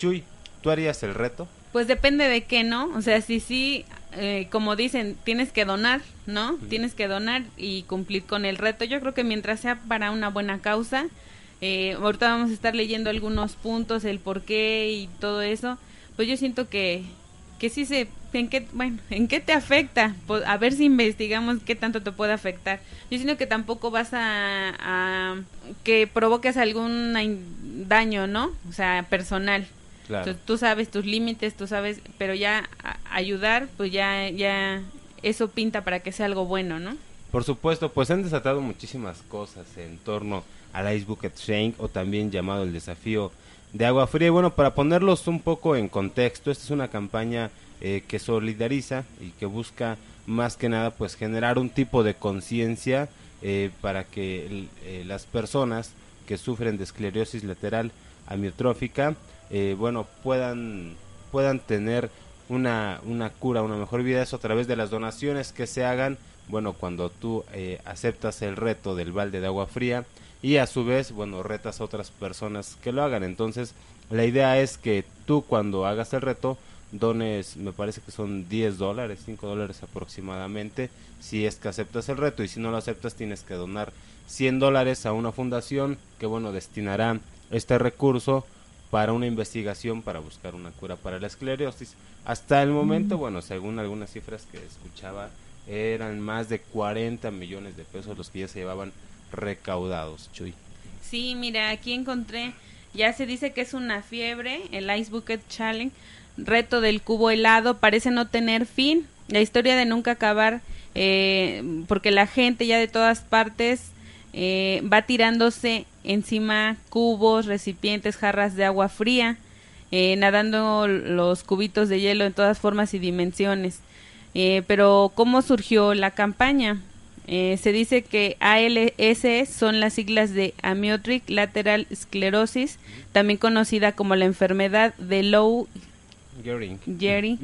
Chuy, ¿tú harías el reto? Pues depende de qué, ¿no? O sea, si sí, eh, como dicen, tienes que donar, ¿no? Tienes que donar y cumplir con el reto. Yo creo que mientras sea para una buena causa, eh, ahorita vamos a estar leyendo algunos puntos, el por qué y todo eso, pues yo siento que, que sí se, en qué, bueno, en qué te afecta, pues a ver si investigamos qué tanto te puede afectar. Yo siento que tampoco vas a, a que provoques algún daño, ¿no? O sea, personal tú sabes tus límites, tú sabes, pero ya ayudar, pues ya, ya eso pinta para que sea algo bueno, ¿no? Por supuesto, pues han desatado muchísimas cosas en torno al Ice Bucket Shank o también llamado el desafío de agua fría. Y bueno, para ponerlos un poco en contexto, esta es una campaña eh, que solidariza y que busca más que nada pues generar un tipo de conciencia eh, para que eh, las personas que sufren de esclerosis lateral amiotrófica eh, bueno, puedan, puedan tener una, una cura, una mejor vida, eso a través de las donaciones que se hagan, bueno, cuando tú eh, aceptas el reto del balde de agua fría y a su vez, bueno, retas a otras personas que lo hagan. Entonces, la idea es que tú cuando hagas el reto, dones, me parece que son 10 dólares, 5 dólares aproximadamente, si es que aceptas el reto y si no lo aceptas tienes que donar 100 dólares a una fundación que, bueno, destinará este recurso para una investigación para buscar una cura para la esclerosis. Hasta el momento, mm. bueno, según algunas cifras que escuchaba, eran más de 40 millones de pesos los que ya se llevaban recaudados, Chuy. Sí, mira, aquí encontré, ya se dice que es una fiebre, el Ice Bucket Challenge, reto del cubo helado, parece no tener fin, la historia de nunca acabar, eh, porque la gente ya de todas partes eh, va tirándose encima cubos, recipientes, jarras de agua fría, eh, nadando los cubitos de hielo en todas formas y dimensiones. Eh, pero, ¿cómo surgió la campaña? se dice que ALS son las siglas de Amyotrophic Lateral Sclerosis, también conocida como la enfermedad de Low Gehrig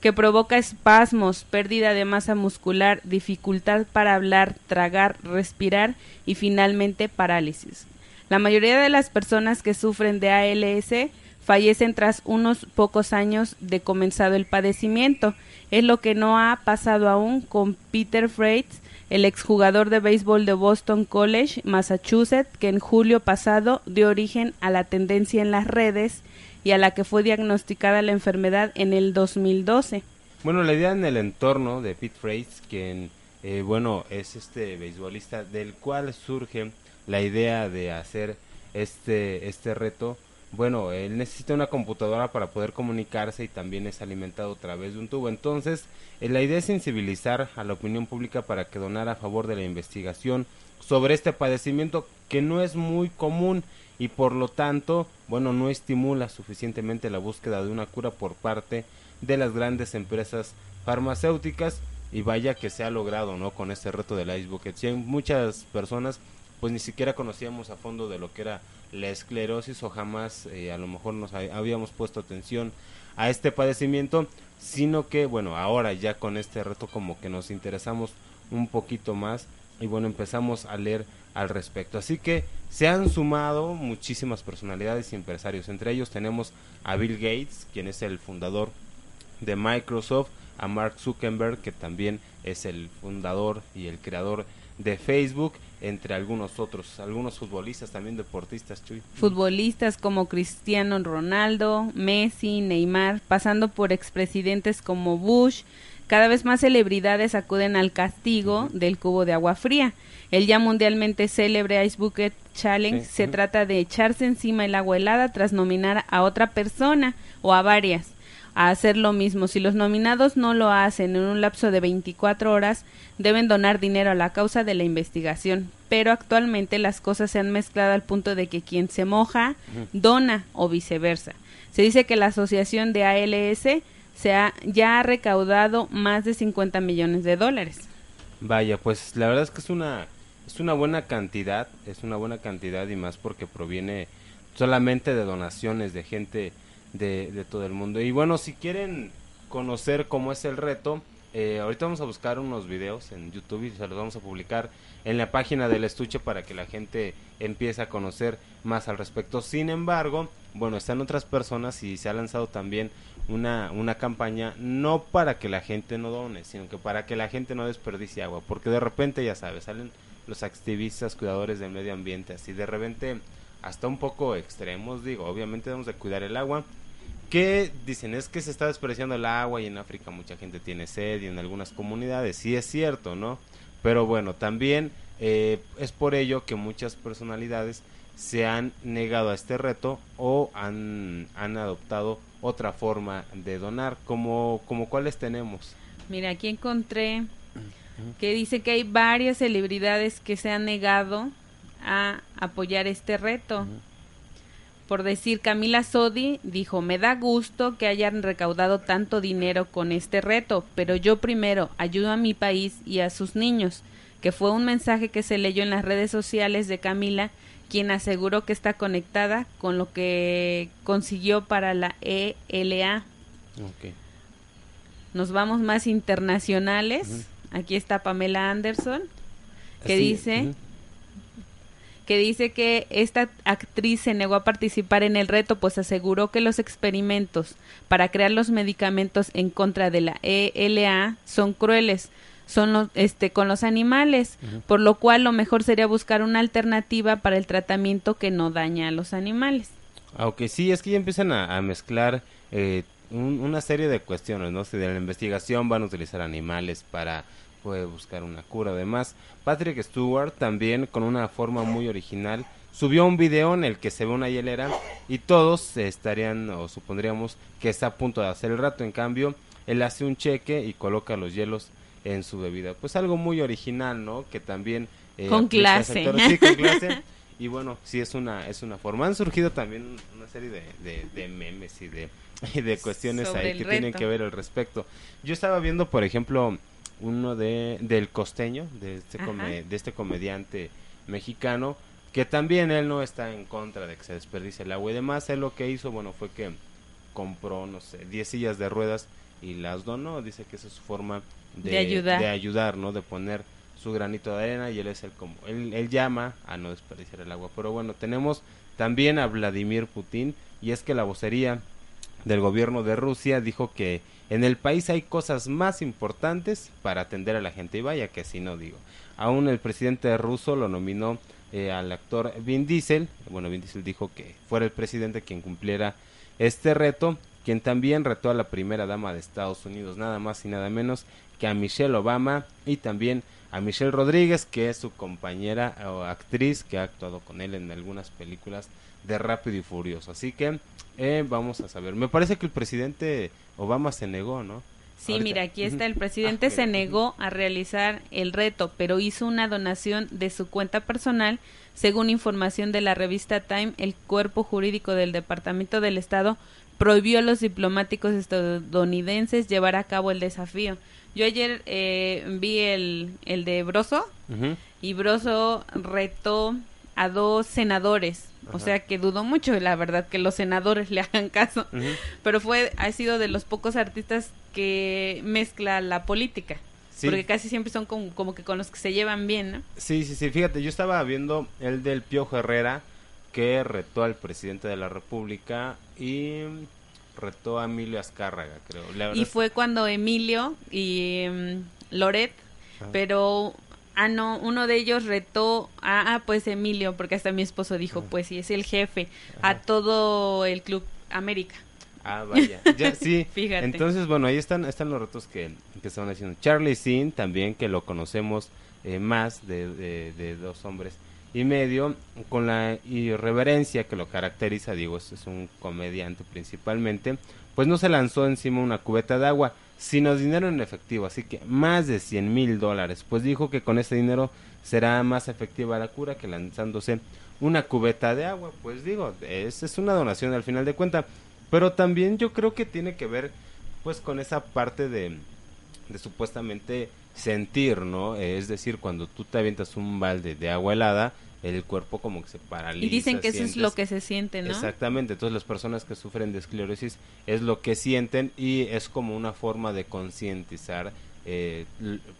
que provoca espasmos, pérdida de masa muscular, dificultad para hablar, tragar, respirar y finalmente parálisis. La mayoría de las personas que sufren de ALS fallecen tras unos pocos años de comenzado el padecimiento. Es lo que no ha pasado aún con Peter Freites, el exjugador de béisbol de Boston College, Massachusetts, que en julio pasado dio origen a la tendencia en las redes y a la que fue diagnosticada la enfermedad en el 2012. Bueno, la idea en el entorno de Pete Freites, quien, eh, bueno, es este beisbolista del cual surge la idea de hacer este, este reto, bueno, él necesita una computadora para poder comunicarse y también es alimentado a través de un tubo. Entonces, eh, la idea es sensibilizar a la opinión pública para que donara a favor de la investigación sobre este padecimiento que no es muy común y por lo tanto, bueno, no estimula suficientemente la búsqueda de una cura por parte de las grandes empresas farmacéuticas y vaya que se ha logrado, ¿no? Con este reto del Ice Bucket. muchas personas pues ni siquiera conocíamos a fondo de lo que era la esclerosis o jamás eh, a lo mejor nos habíamos puesto atención a este padecimiento, sino que bueno, ahora ya con este reto como que nos interesamos un poquito más y bueno, empezamos a leer al respecto. Así que se han sumado muchísimas personalidades y empresarios. Entre ellos tenemos a Bill Gates, quien es el fundador de Microsoft, a Mark Zuckerberg, que también es el fundador y el creador de Facebook, entre algunos otros, algunos futbolistas también deportistas, Chuy. Futbolistas como Cristiano Ronaldo, Messi, Neymar, pasando por expresidentes como Bush, cada vez más celebridades acuden al castigo del cubo de agua fría. El ya mundialmente célebre Ice Bucket Challenge se trata de echarse encima el agua helada tras nominar a otra persona o a varias a hacer lo mismo. Si los nominados no lo hacen en un lapso de 24 horas, deben donar dinero a la causa de la investigación. Pero actualmente las cosas se han mezclado al punto de que quien se moja dona o viceversa. Se dice que la asociación de ALS se ha, ya ha recaudado más de 50 millones de dólares. Vaya, pues la verdad es que es una es una buena cantidad, es una buena cantidad y más porque proviene solamente de donaciones de gente de, de todo el mundo. Y bueno, si quieren conocer cómo es el reto, eh, ahorita vamos a buscar unos videos en YouTube y se los vamos a publicar en la página del estuche para que la gente empiece a conocer más al respecto. Sin embargo, bueno, están otras personas y se ha lanzado también una, una campaña no para que la gente no done, sino que para que la gente no desperdicie agua, porque de repente, ya sabes, salen los activistas, cuidadores del medio ambiente, así de repente hasta un poco extremos, digo, obviamente debemos de cuidar el agua, que dicen es que se está desperdiciando el agua y en África mucha gente tiene sed y en algunas comunidades, sí es cierto, ¿no? Pero bueno, también eh, es por ello que muchas personalidades se han negado a este reto o han, han adoptado otra forma de donar, como, como cuáles tenemos. Mira, aquí encontré que dice que hay varias celebridades que se han negado a apoyar este reto. Por decir, Camila Sodi dijo, me da gusto que hayan recaudado tanto dinero con este reto, pero yo primero ayudo a mi país y a sus niños, que fue un mensaje que se leyó en las redes sociales de Camila, quien aseguró que está conectada con lo que consiguió para la ELA. Nos vamos más internacionales. Aquí está Pamela Anderson, que dice que dice que esta actriz se negó a participar en el reto, pues aseguró que los experimentos para crear los medicamentos en contra de la ELA son crueles, son este con los animales, por lo cual lo mejor sería buscar una alternativa para el tratamiento que no daña a los animales. Aunque sí, es que ya empiezan a, mezclar eh, una serie de cuestiones, ¿no? Si de la investigación van a utilizar animales para puede buscar una cura. Además, Patrick Stewart también con una forma muy original subió un video en el que se ve una hielera y todos estarían o supondríamos que está a punto de hacer el rato. En cambio, él hace un cheque y coloca los hielos en su bebida. Pues algo muy original, ¿no? Que también... Eh, con clase. Sí, con clase. y bueno, sí es una, es una forma. Han surgido también una serie de, de, memes y de, de cuestiones ahí que tienen que ver al respecto. Yo estaba viendo, por ejemplo, uno de del costeño, de este, de este comediante mexicano, que también él no está en contra de que se desperdicie el agua y demás. Él lo que hizo, bueno, fue que compró, no sé, 10 sillas de ruedas y las donó. Dice que esa es su forma de, ayudar. de ayudar, ¿no? De poner su granito de arena y él es el como él, él llama a no desperdiciar el agua. Pero bueno, tenemos también a Vladimir Putin y es que la vocería del gobierno de Rusia dijo que en el país hay cosas más importantes para atender a la gente y vaya que si no digo. Aún el presidente ruso lo nominó eh, al actor Vin Diesel. Bueno, Vin Diesel dijo que fuera el presidente quien cumpliera este reto, quien también retó a la primera dama de Estados Unidos, nada más y nada menos que a Michelle Obama y también a Michelle Rodríguez, que es su compañera o actriz que ha actuado con él en algunas películas de Rápido y Furioso. Así que eh, vamos a saber. Me parece que el presidente Obama se negó, ¿no? Sí, mira, aquí está. El presidente ah, se negó a realizar el reto, pero hizo una donación de su cuenta personal. Según información de la revista Time, el cuerpo jurídico del Departamento del Estado prohibió a los diplomáticos estadounidenses llevar a cabo el desafío. Yo ayer eh, vi el, el de Broso y Broso retó a dos senadores o sea que dudo mucho, la verdad, que los senadores le hagan caso. Pero fue, ha sido de los pocos artistas que mezcla la política. Porque casi siempre son como, como, que con los que se llevan bien, ¿no? Sí, sí, sí. Fíjate, yo estaba viendo el del Piojo Herrera, que retó al presidente de la República y retó a Emilio Azcárraga, creo. y fue cuando Emilio y um, Loret, pero Ah, no, uno de ellos retó a, ah, pues Emilio, porque hasta mi esposo dijo, pues sí, es el jefe, a todo el Club América. Ah, vaya, ya, sí. Fíjate. Entonces, bueno, ahí están, están los retos que, que estaban haciendo. Charlie Sin, también, que lo conocemos eh, más de, de, dos hombres y medio, con la irreverencia que lo caracteriza, digo, es, es un comediante principalmente, pues no se lanzó encima una cubeta de agua, sino dinero en efectivo, así que más de 100 mil dólares. Pues dijo que con ese dinero será más efectiva la cura que lanzándose una cubeta de agua. Pues digo, es, es una donación al final de cuenta. Pero también yo creo que tiene que ver pues con esa parte de, de supuestamente sentir, ¿no? Es decir, cuando tú te avientas un balde de agua helada, el cuerpo como que se paraliza. Y dicen que eso es lo que se siente, ¿no? Exactamente, entonces las personas que sufren de esclerosis es lo que sienten y es como una forma de concientizar eh,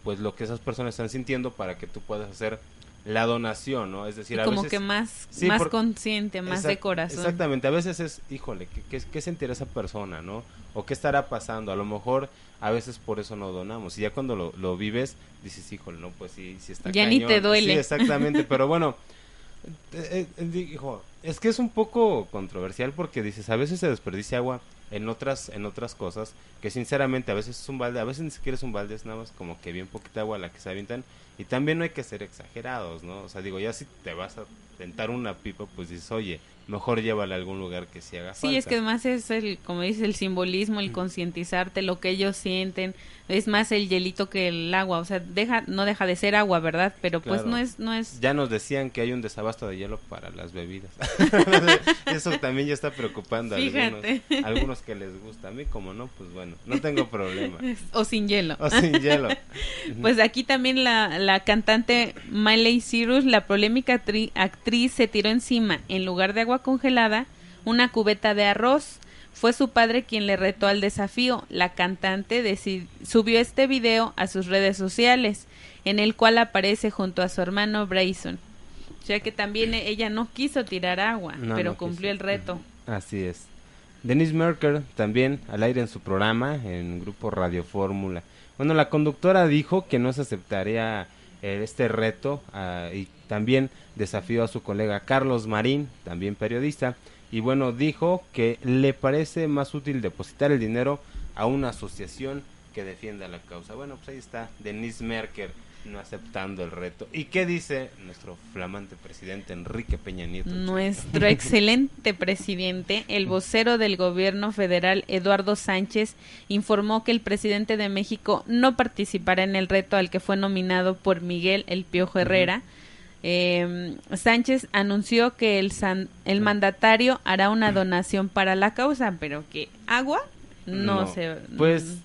pues lo que esas personas están sintiendo para que tú puedas hacer la donación, ¿no? Es decir, a como veces... que más, Sí, más por- consciente, más de corazón. Exactamente, a veces es, híjole, ¿qué, qué, qué sentirá esa persona, no? O qué estará pasando, a lo mejor a veveces por eso no donamos, y ya cuando lo, lo vives, dices, híjole, no, pues sí, sí está Ya ni cañón". te duele. Sí, exactamente, pero bueno, eh, eh, dijo, es que es un poco controversial porque dices, a veces se desperdicia agua en otras en otras cosas que sinceramente a veces es un balde, a veces ni siquiera es un balde, es nada más como que bien poquita agua la que se avientan y también no hay que ser exagerados, ¿no? O sea, digo, ya si te vas a una pipa, pues dices, oye, mejor llévala a algún lugar que sí haga Sí, es que además es el, como dice, el simbolismo, el concientizarte, lo que ellos sienten, es más el hielito que el agua, o sea, deja, no deja de ser agua, ¿verdad? Pero pues no es, no es, Ya nos decían que hay un desabasto de hielo para las bebidas. Eso también ya está preocupando a algunos, algunos que les gusta. A mí como no, pues bueno, no tengo problema. o sin hielo. O sin hielo. Pues aquí también la, la cantante Miley Cyrus, la polémica tri- se tiró encima, en lugar de agua congelada, una cubeta de arroz. Fue su padre quien le retó al desafío. La cantante subió este video a sus redes sociales, en el cual aparece junto a su hermano Brayson. O sea que también e- ella no quiso tirar agua, No, pero no cumplió quiso. el reto. Así es. Denise Merker también al aire en su programa en Grupo Radio Fórmula. Bueno, la conductora dijo que no se aceptaría eh, este reto ah, y también desafió a su colega Carlos Marín, también periodista, y bueno, dijo que le parece más útil depositar el dinero a una asociación que defienda la causa. Bueno, pues ahí está Denise Merker no aceptando el reto. ¿Y qué dice nuestro flamante presidente Enrique Peña Nieto? Nuestro excelente presidente, el vocero del gobierno federal, Eduardo Sánchez, informó que el presidente de México no participará en el reto al que fue nominado por Miguel El Piojo Herrera. Eh, Sánchez anunció que el, san- el mandatario hará una donación para la causa, pero que agua no, se... Pues,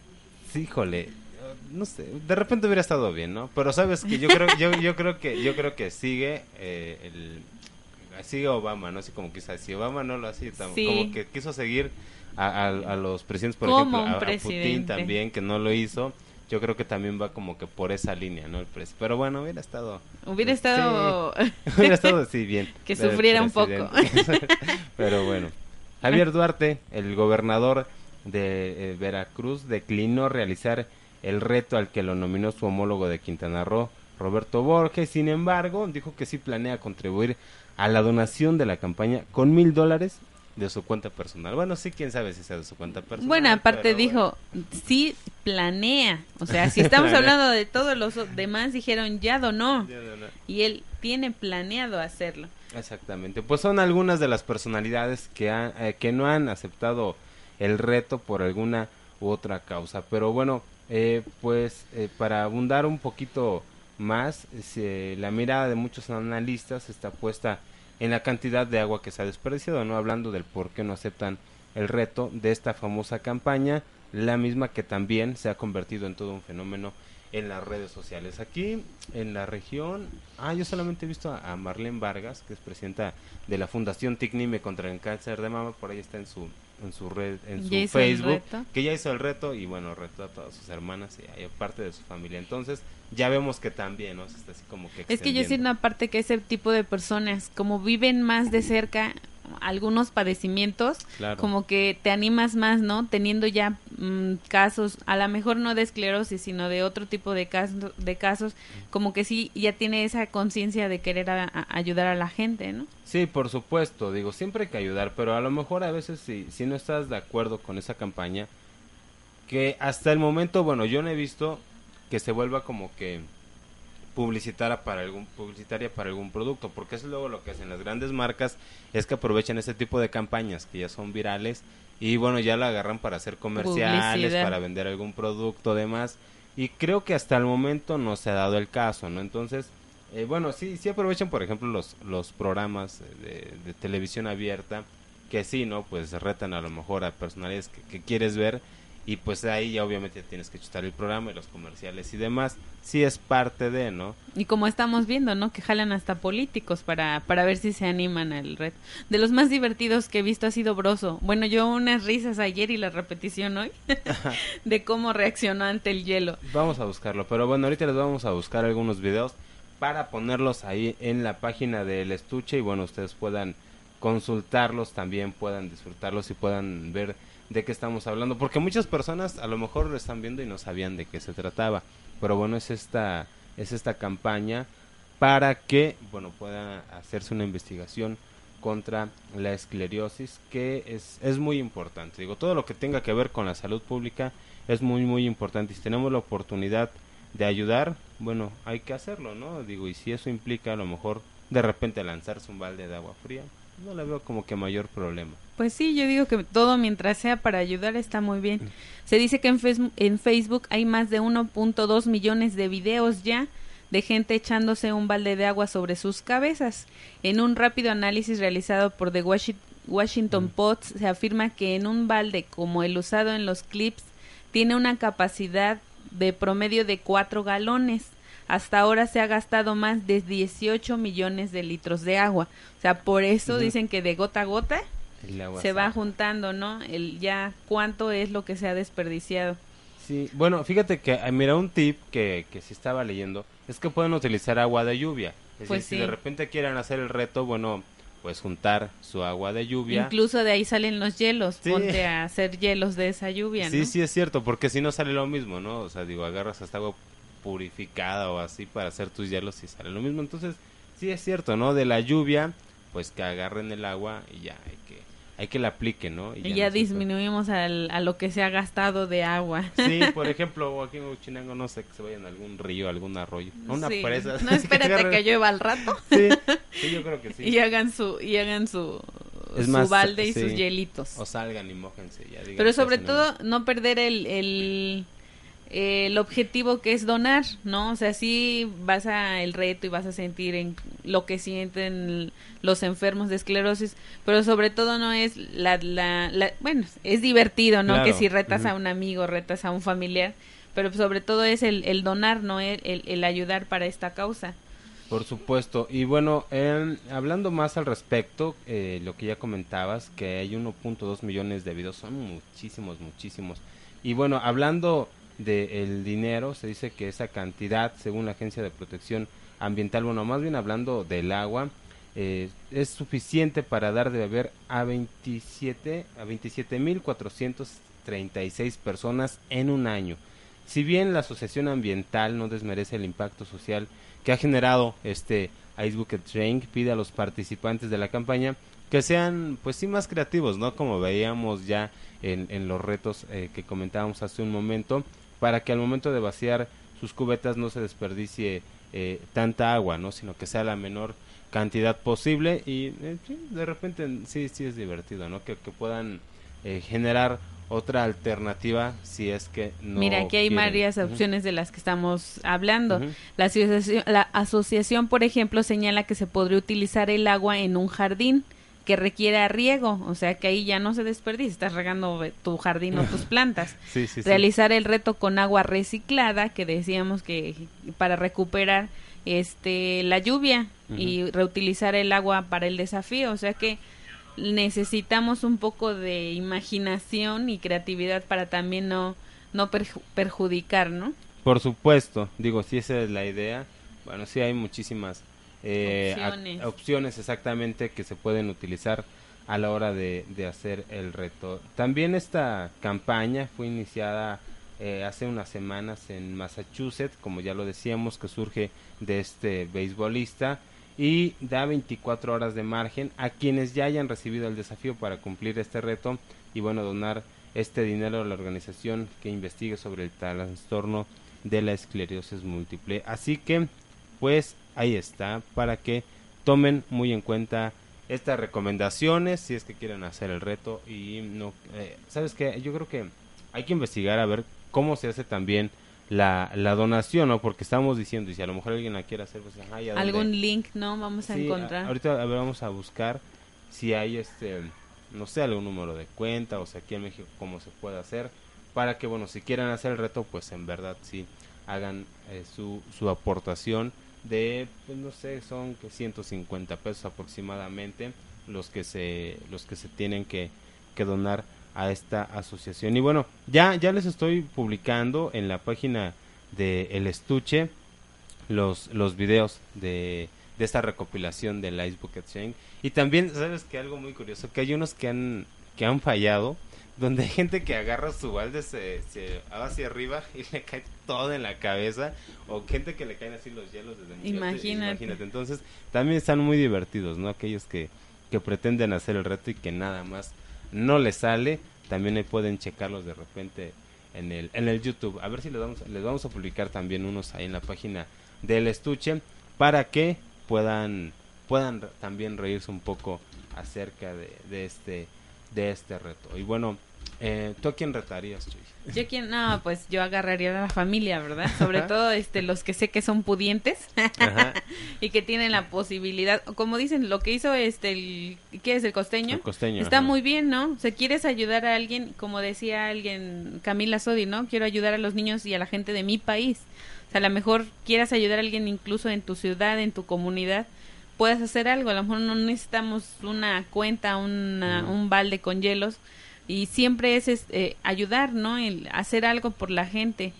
sí, híjole, no sé, de repente hubiera estado bien, ¿no? Pero sabes que yo creo, yo, yo creo que, yo creo que sigue eh, el, sigue Obama, ¿no? Así como quizás si Obama no lo hacía, Sí. como que quiso seguir a, a- a los presidentes, por Como ejemplo, a- a, Putin también, que no lo hizo. Yo creo que también va como que por esa línea, ¿no? El pres- Pero bueno, hubiera estado... Hubiera Sí, estado... hubiera estado así bien. Que sufriera un poco. Pero bueno. Javier Duarte, el gobernador de eh, Veracruz, declinó realizar el reto al que lo nominó su homólogo de Quintana Roo, Roberto Borges. Sin embargo, dijo que sí planea contribuir a la donación de la campaña con mil dólares de su cuenta personal. Bueno, sí, quién sabe si sea de su cuenta personal. Bueno, aparte dijo, sí planea. O sea, si estamos hablando de todos los demás, dijeron, ya donó. Ya. Y él tiene planeado hacerlo. Exactamente, pues son algunas de las personalidades que, han- eh, que no han aceptado el reto por alguna u otra causa. Pero bueno, eh, pues eh, para abundar un poquito más, la mirada de muchos analistas está puesta en la cantidad de agua que se ha desperdiciado, no hablando del por qué no aceptan el reto de esta famosa campaña, la misma que también se ha convertido en todo un fenómeno en las redes sociales. Aquí en la región, ah, yo solamente he visto a, Marlene Vargas, que es presidenta de la Fundación Ticnime contra el cáncer de mama, por ahí está en su en su red, en su Ya Facebook, que ya hizo el reto y bueno, retó a todas sus hermanas y a parte de su familia. Entonces, ya vemos que también, ¿no? Se está así como que Es que yo extendiendo. siento aparte que ese tipo de personas, como viven más de cerca algunos padecimientos, Claro. como que te animas más, ¿no? Teniendo ya mm, casos, a lo mejor no de esclerosis, sino de otro tipo de casos, de casos, como que sí ya tiene esa conciencia de querer a- a- ayudar a la gente, ¿no? Sí, por supuesto, digo, siempre hay que ayudar, pero a lo mejor a veces si, si no estás de acuerdo con esa campaña, que hasta el momento, bueno, yo no he visto que se vuelva como que publicitaria para algún publicitaria para algún producto, porque es luego lo que hacen las grandes marcas es que aprovechan ese tipo de campañas que ya son virales y bueno, ya la agarran para hacer comerciales, Publicidad. para vender algún producto demás y creo que hasta el momento no se ha dado el caso, ¿no? Entonces, eh, bueno, sí, sí aprovechan, por ejemplo, los, los programas de, de televisión abierta que sí, ¿no? Pues retan a lo mejor a personalidades que, que quieres ver y pues ahí ya obviamente tienes que chutar el programa y los comerciales y demás. Sí es parte de, ¿no? Y como estamos viendo, ¿no? Que jalan hasta políticos para, para ver si se animan al reto. De los más divertidos que he visto ha sido Broso. Bueno, yo unas risas ayer y la repetición hoy de cómo reaccionó ante el hielo. Vamos a buscarlo, pero bueno, ahorita les vamos a buscar algunos videos para ponerlos ahí en la página del estuche y bueno, ustedes puedan consultarlos también, puedan disfrutarlos y puedan ver de qué estamos hablando, porque muchas personas a lo mejor lo están viendo y no sabían de qué se trataba, pero bueno, es esta es esta campaña para que, bueno, pueda hacerse una investigación contra la esclerosis, que es, es muy importante. Digo, todo lo que tenga que ver con la salud pública es muy, muy importante. Y si tenemos la oportunidad de ayudar, bueno, hay que hacerlo, ¿no? Digo, y si eso implica a lo mejor de repente lanzarse un balde de agua fría, no le veo como que mayor problema. Pues sí, yo digo que todo mientras sea para ayudar está muy bien. Se dice que en, en Facebook hay más de 1.2 millones de videos ya de gente echándose un balde de agua sobre sus cabezas. En un rápido análisis realizado por The Washi- Washington Post se afirma que en un balde como el usado en los clips tiene una capacidad de promedio de 4 galones. Hasta ahora se ha gastado más de 18 millones de litros de agua. O sea, por eso dicen que de gota a gota se va juntando, ¿no? El ya cuánto es lo que se ha desperdiciado. Sí, bueno, fíjate que, eh, mira, un tip que, que sí estaba leyendo es que pueden utilizar agua de lluvia. Es Pues decir, si de repente quieren hacer el reto, bueno, pues juntar su agua de lluvia. Incluso de ahí salen los hielos. Sí. Ponte a hacer hielos de esa lluvia, Sí, ¿no? sí es cierto, porque si no sale lo mismo, ¿no? O sea, digo, agarras hasta agua purificada o así para hacer tus hielos y sale lo mismo. Entonces, sí es cierto, ¿no? De la lluvia, pues que agarren el agua y ya hay que hay que la apliquen, ¿no? Y ya no disminuimos al- a lo que se ha gastado de agua. Sí, por ejemplo, aquí en Huachinango, no sé, que se vayan a algún río, algún arroyo, a una Sí. presa. No espérate agarren- que llueva al rato Sí, sí, yo creo que sí. y hagan su y hagan su, Es su más, balde y sus hielitos. O salgan y mójense. Ya digan Pero que sobre todo no perder el, el, el objetivo que es donar, ¿no? O sea, sí vas a el reto y vas a sentir en lo que sienten los enfermos de esclerosis, pero sobre todo no es la, la, la- bueno, es divertido, ¿no? Claro, Que si retas a un amigo, retas a un familiar, pero sobre todo es el, el donar, ¿no? El, el, el ayudar para esta causa. Por supuesto. Y bueno, em, hablando más al respecto, eh, lo que ya comentabas, que hay 1.2 millones de videos, son muchísimos, muchísimos. Y bueno, hablando del dinero, se dice que esa cantidad, según la Agencia de Protección Ambiental, bueno, más bien hablando del agua, eh, es suficiente para dar de beber a 27 a 27.436 personas en un año. Si bien la Asociación Ambiental no desmerece el impacto social que ha generado este Ice Drink, pide a los participantes de la campaña que sean, pues sí, más creativos, ¿no? Como veíamos ya en, en los retos eh, que comentábamos hace un momento, para que al momento de vaciar sus cubetas no se desperdicie eh, tanta agua, ¿no? Sino que sea la menor cantidad posible y eh, de repente sí, sí es divertido, ¿no? Que, que puedan eh, generar otra alternativa si es que no Mira, aquí hay quieren. varias opciones de las que estamos hablando. La asociación, la asociación, por ejemplo, señala que se podría utilizar el agua en un jardín que requiera riego, o sea que ahí ya no se desperdicia, estás regando eh, tu jardín o tus plantas. Sí, sí, sí. Realizar el reto con agua reciclada, que decíamos que para recuperar este la lluvia y reutilizar el agua para el desafío, o sea que necesitamos un poco de imaginación y creatividad para también no no perju- perjudicar, ¿no? Por supuesto, digo, si esa es la idea, bueno, sí hay muchísimas eh, Opciones. opciones exactamente que se pueden utilizar a la hora de, de hacer el reto. También esta campaña fue iniciada eh, hace unas semanas en Massachusetts, como ya lo decíamos, que surge de este beisbolista y da 24 horas de margen a quienes ya hayan recibido el desafío para cumplir este reto y bueno, donar este dinero a la organización que investigue sobre el trastorno de la esclerosis múltiple. Así que, pues ahí está, para que tomen muy en cuenta estas recomendaciones si es que quieren hacer el reto y no, eh, sabes que yo creo que hay que investigar a ver cómo se hace también la, la donación, ¿no? Porque estamos diciendo, y si a lo mejor alguien la quiere hacer, pues. Algún link, ¿no? Vamos a Sí, a- encontrar. ahorita a ver, vamos a buscar si hay este no sé, algún número de cuenta, o sea, aquí en México cómo se puede hacer, para que, bueno, si quieren hacer el reto, pues en verdad sí hagan eh, su, su aportación de, pues no sé, son que 150 pesos aproximadamente los que se, los que se tienen que, que donar a esta asociación. Y bueno, ya, ya les estoy publicando en la página de El Estuche los, los videos de, de esta recopilación del Ice Bucket Chain. Y también, ¿sabes que Algo muy curioso, que hay unos que han, que han fallado, donde hay gente que agarra su balde, se, se va hacia arriba y le cae todo en la cabeza, o gente que le caen así los hielos desde alto, Imagínate. imagínate. Entonces, también están muy divertidos, ¿no? Aquellos que, que pretenden hacer el reto y que nada más no les sale, también ahí pueden checarlos de repente en el, en el YouTube. A ver si les vamos, les vamos a publicar también unos ahí en la página del estuche para que puedan puedan también reírse un poco acerca de, de este de este reto. Y bueno, eh, ¿tú a quién retarías, Chuy? Yo quien, no, pues yo agarraría a la familia, ¿verdad? Sobre todo este los que sé que son pudientes Ajá. y que tienen la posibilidad, como dicen, lo que hizo este el ¿qué es el costeño? El costeño. Está ajá. muy bien, ¿no? O sea, quieres ayudar a alguien, como decía alguien, Camila Sodi, ¿no? Quiero ayudar a los niños y a la gente de mi país. O sea, a lo mejor quieras ayudar a alguien incluso en tu ciudad, en tu comunidad, puedes hacer algo. A lo mejor no necesitamos una cuenta, una, un balde con hielos. Y siempre es, es, eh, ayudar, ¿no? El hacer algo por la gente.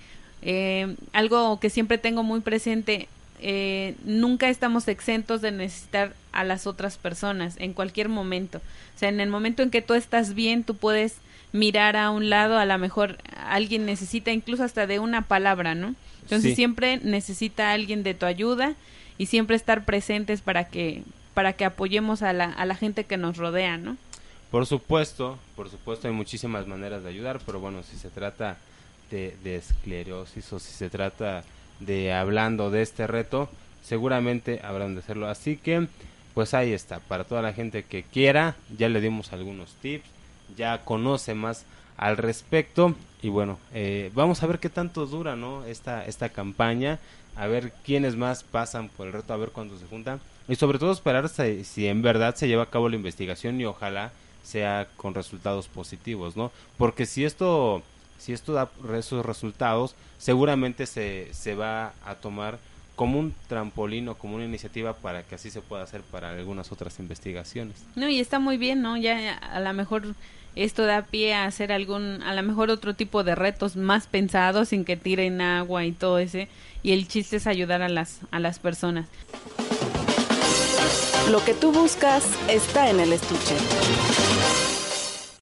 Eh, algo que siempre tengo muy presente, eh, nunca estamos exentos de necesitar a las otras personas en cualquier momento. O sea, en el momento en que tú estás bien, tú puedes mirar a un lado, a lo mejor alguien necesita incluso hasta de una palabra, ¿no? Entonces Sí. siempre necesita alguien de tu ayuda y siempre estar presentes para que para que apoyemos a la, a la gente que nos rodea, ¿no? Por supuesto, por supuesto hay muchísimas maneras de ayudar, pero bueno, si se trata de, de esclerosis o si se trata de hablando de este reto, seguramente habrán de hacerlo. Así que, pues ahí está, para toda la gente que quiera, ya le dimos algunos tips, ya conoce más al respecto y bueno, eh, vamos a ver qué tanto dura, ¿no? Esta, esta campaña, a ver quiénes más pasan por el reto, a ver cuándo se juntan y sobre todo esperar si, en verdad se lleva a cabo la investigación y ojalá sea con resultados positivos, ¿no? Porque si esto si esto da esos resultados, seguramente se, se va a tomar como un trampolín o como una iniciativa para que así se pueda hacer para algunas otras investigaciones. No, y está muy bien, ¿no? Ya a lo mejor esto da pie a hacer algún, a lo mejor otro tipo de retos más pensados sin que tiren agua y todo ese. Y el chiste es ayudar a las, a las personas. Lo que tú buscas está en el estuche.